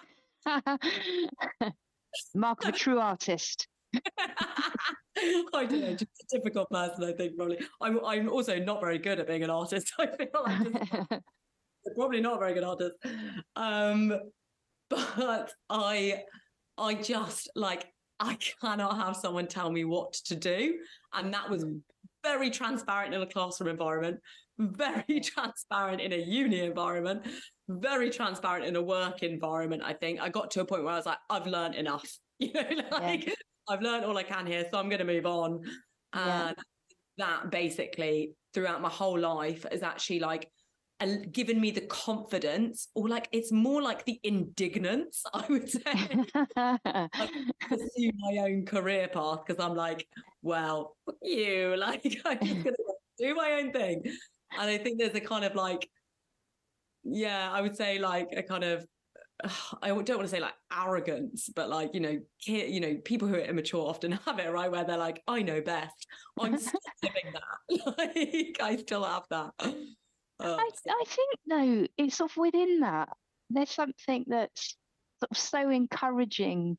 Mark of a true artist
I don't know, just a typical person, I think, probably. I'm, I'm also not very good at being an artist. I feel like probably not a very good artist. Um, but I I just like I cannot have someone tell me what to do. And that was mm. very transparent in a classroom environment, very transparent in a uni environment, very transparent in a work environment. I think I got to a point where I was like, I've learned enough. You know, like yeah. I've learned all I can here, so I'm going to move on. And yeah. that basically throughout my whole life is actually like and given me the confidence, or like it's more like the indignance, I would say, like, pursue my own career path because I'm like, well, you, like I'm just gonna do my own thing. And I think there's a kind of like, yeah, I would say like a kind of I don't want to say like arrogance, but like you know, you know, people who are immature often have it right where they're like, "I know best." I'm still living that. Like I still have that.
I, I think no, it's sort of within that. There's something that's sort of so encouraging.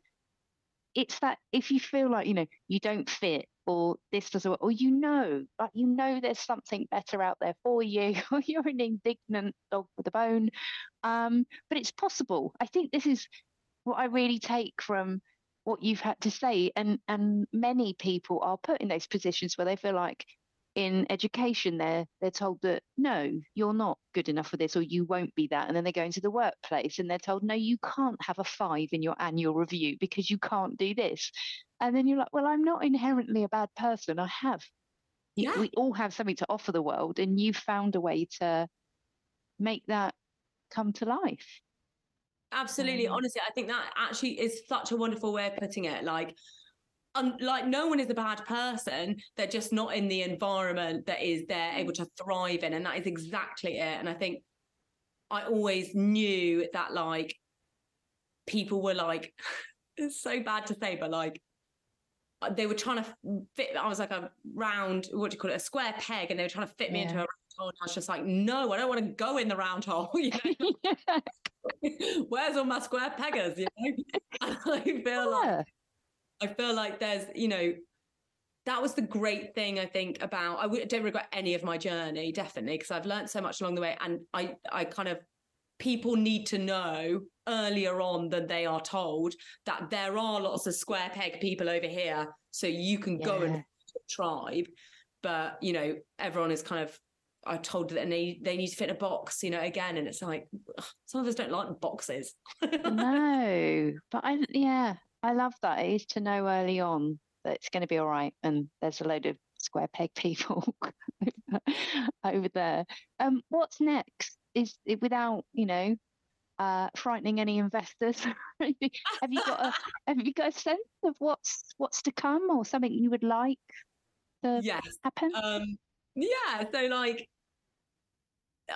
It's that if you feel like you know you don't fit, or this doesn't, or you know, like you know, there's something better out there for you, or you're an indignant dog with a bone. Um, but it's possible. I think this is what I really take from what you've had to say, and and many people are put in those positions where they feel like in education they're they're told that no you're not good enough for this or you won't be that and then they go into the workplace and they're told no you can't have a five in your annual review because you can't do this and then you're like well i'm not inherently a bad person i have yeah. we all have something to offer the world and you've found a way to make that come to life
absolutely um, honestly i think that actually is such a wonderful way of putting it like um, like no one is a bad person they're just not in the environment that is they're able to thrive in and that is exactly it and i think i always knew that like people were like it's so bad to say but like uh, they were trying to fit i was like a round what do you call it a square peg and they were trying to fit me yeah. into a round hole and i was just like no i don't want to go in the round hole you know? where's all my square peggers you know and i feel yeah. like I feel like there's, you know, that was the great thing I think about. I w- don't regret any of my journey, definitely, because I've learned so much along the way, and I, I kind of people need to know earlier on than they are told that there are lots of square peg people over here, so you can yeah. go and tribe. But you know, everyone is kind of I told that they they need to fit in a box, you know, again, and it's like some of us don't like boxes.
no, but I yeah, I love that is to know early on that it's going to be all right and there's a load of square peg people over there. Um, what's next? Is it without you know uh, frightening any investors? have you got a have you got a sense of what's what's to come or something you would like to
yes.
happen?
Um, yeah. So like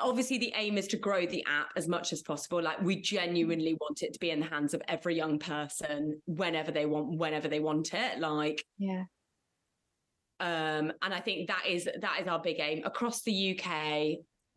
obviously the aim is to grow the app as much as possible. Like we genuinely want it to be in the hands of every young person whenever they want whenever they want it like
yeah.
Um and i think that is that is our big aim across the uk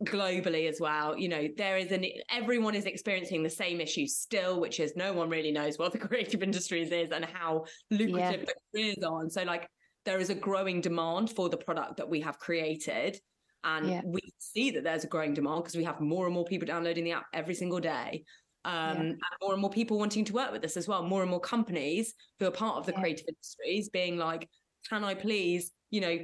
globally as well. You know there is an everyone is experiencing the same issue still which is no one really knows what the creative industries is and how lucrative yeah. the careers are. And so like there is a growing demand for the product that we have created and yeah. we see that there's a growing demand because we have more and more people downloading the app every single day. Um, yeah. and more and more people wanting to work with us as well. More and more companies who are part of the yeah. creative industries being like, can I please, you know,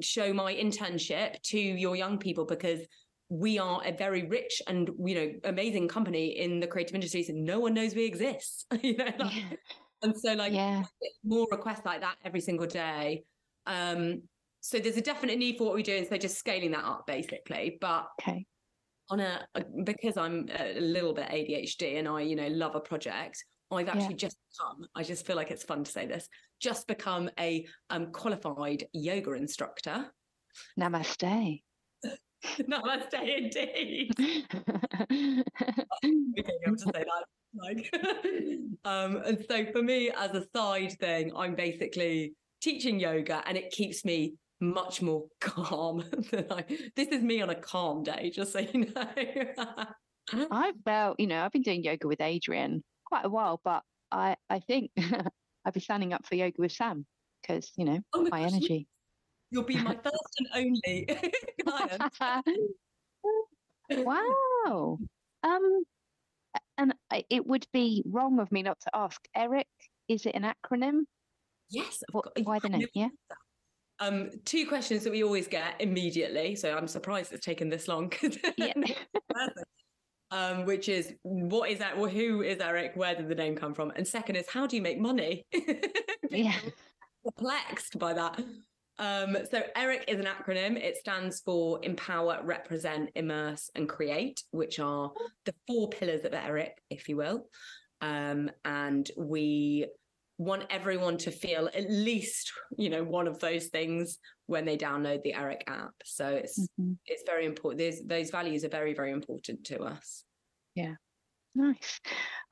show my internship to your young people because we are a very rich and you know amazing company in the creative industries and no one knows we exist you know like, yeah. and so like yeah. more requests like that every single day um so there's a definite need for what we do and so just scaling that up basically. But
okay.
on a, because i'm a little bit adhd and i you know love a project i've actually yeah. just become i just feel like it's fun to say this just become a um, qualified yoga instructor.
Namaste.
Namaste indeed. Okay i'm to say that like um and so for me as a side thing i'm basically teaching yoga and it keeps me much more calm than I. This is me on a calm day, just so you know.
I've well, you know, I've been doing yoga with Adrian quite a while, but I I think I'd be signing up for yoga with Sam because you know oh my, my gosh, energy.
You'll be my first and only client.
wow. Um, and it would be wrong of me not to ask. Eric, is it an acronym?
Yes.
What, why the name? Yeah.
Um, two questions that we always get immediately. So I'm surprised it's taken this long. yeah. um, which is what is that? Well, who is Eric? Where did the name come from? And second is how do you make money?
yeah.
Perplexed by that. Um, so ERIC is an acronym. It stands for Empower, Represent, Immerse, and Create, which are the four pillars of ERIC, if you will. Um, and we want everyone to feel at least you know one of those things when they download the eric app so it's mm-hmm. it's very important those those values are very very important to us
yeah nice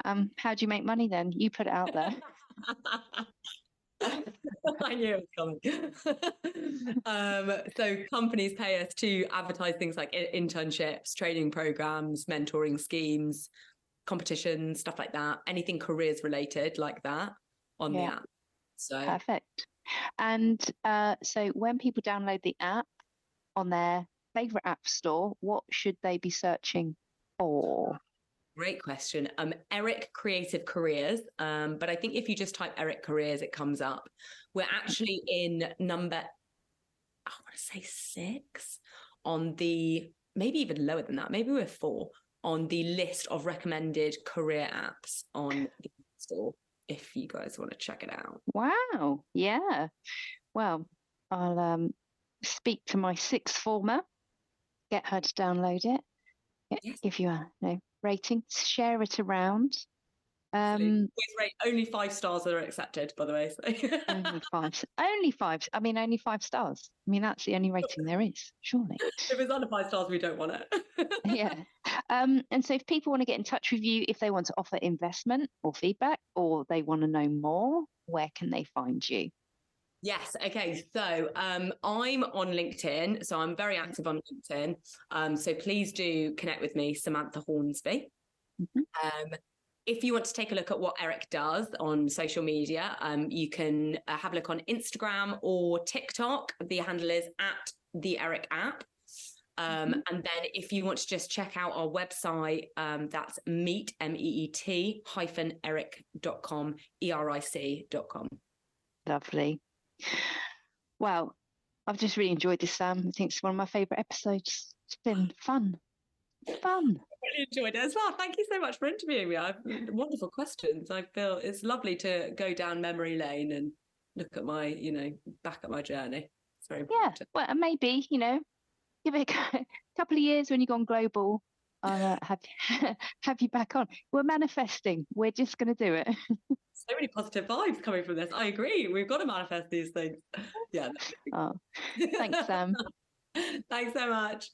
um how do you make money then you put it out there
I knew it was coming. um, so companies pay us to advertise things like internships, training programs, mentoring schemes, competitions, stuff like that. Anything careers related like that on yeah. the app. So
perfect. And uh, so when people download the app on their favorite app store, what should they be searching for?
Great question. Um, Eric Creative Careers. Um, but I think if you just type Eric Careers, it comes up. We're actually in number, I want to say six on the, maybe even lower than that. Maybe we're four on the list of recommended career apps on the store if you guys want to check it out.
Wow. Yeah. Well, I'll um, speak to my sixth former, get her to download it, yes. give you a you know, rating, share it around.
Um, rate only five stars are accepted, by the way. So.
only five. Only five. I mean, only five stars. I mean, that's the only rating there is, surely.
If it's under five stars, we don't want it.
yeah. Um, and so, if people want to get in touch with you, if they want to offer investment or feedback, or they want to know more, where can they find you?
Yes. Okay. So um, I'm on LinkedIn. So I'm very active on LinkedIn. Um, so please do connect with me, Samantha Hornsby. Mm-hmm. Um, if you want to take a look at what Eric does on social media, um, you can uh, have a look on Instagram or TikTok. The handle is at the Eric app. Um, mm-hmm. And then if you want to just check out our website, um, that's meet, M E E T hyphen eric.com, E R I C.com.
Lovely. Well, I've just really enjoyed this, Sam. I think it's one of my favourite episodes. It's been fun. Fun
really enjoyed it as well. Thank you so much for interviewing me. I've wonderful questions. I feel it's lovely to go down memory lane and look at my, you know, back at my journey. It's very important.
Yeah, well, and maybe you know, give it a couple of years when you've gone global. I'll uh, have have you back on. We're manifesting. We're just going to do it.
so many positive vibes coming from this. I agree. We've got to manifest these things. Yeah.
Oh, thanks, Sam.
thanks so much.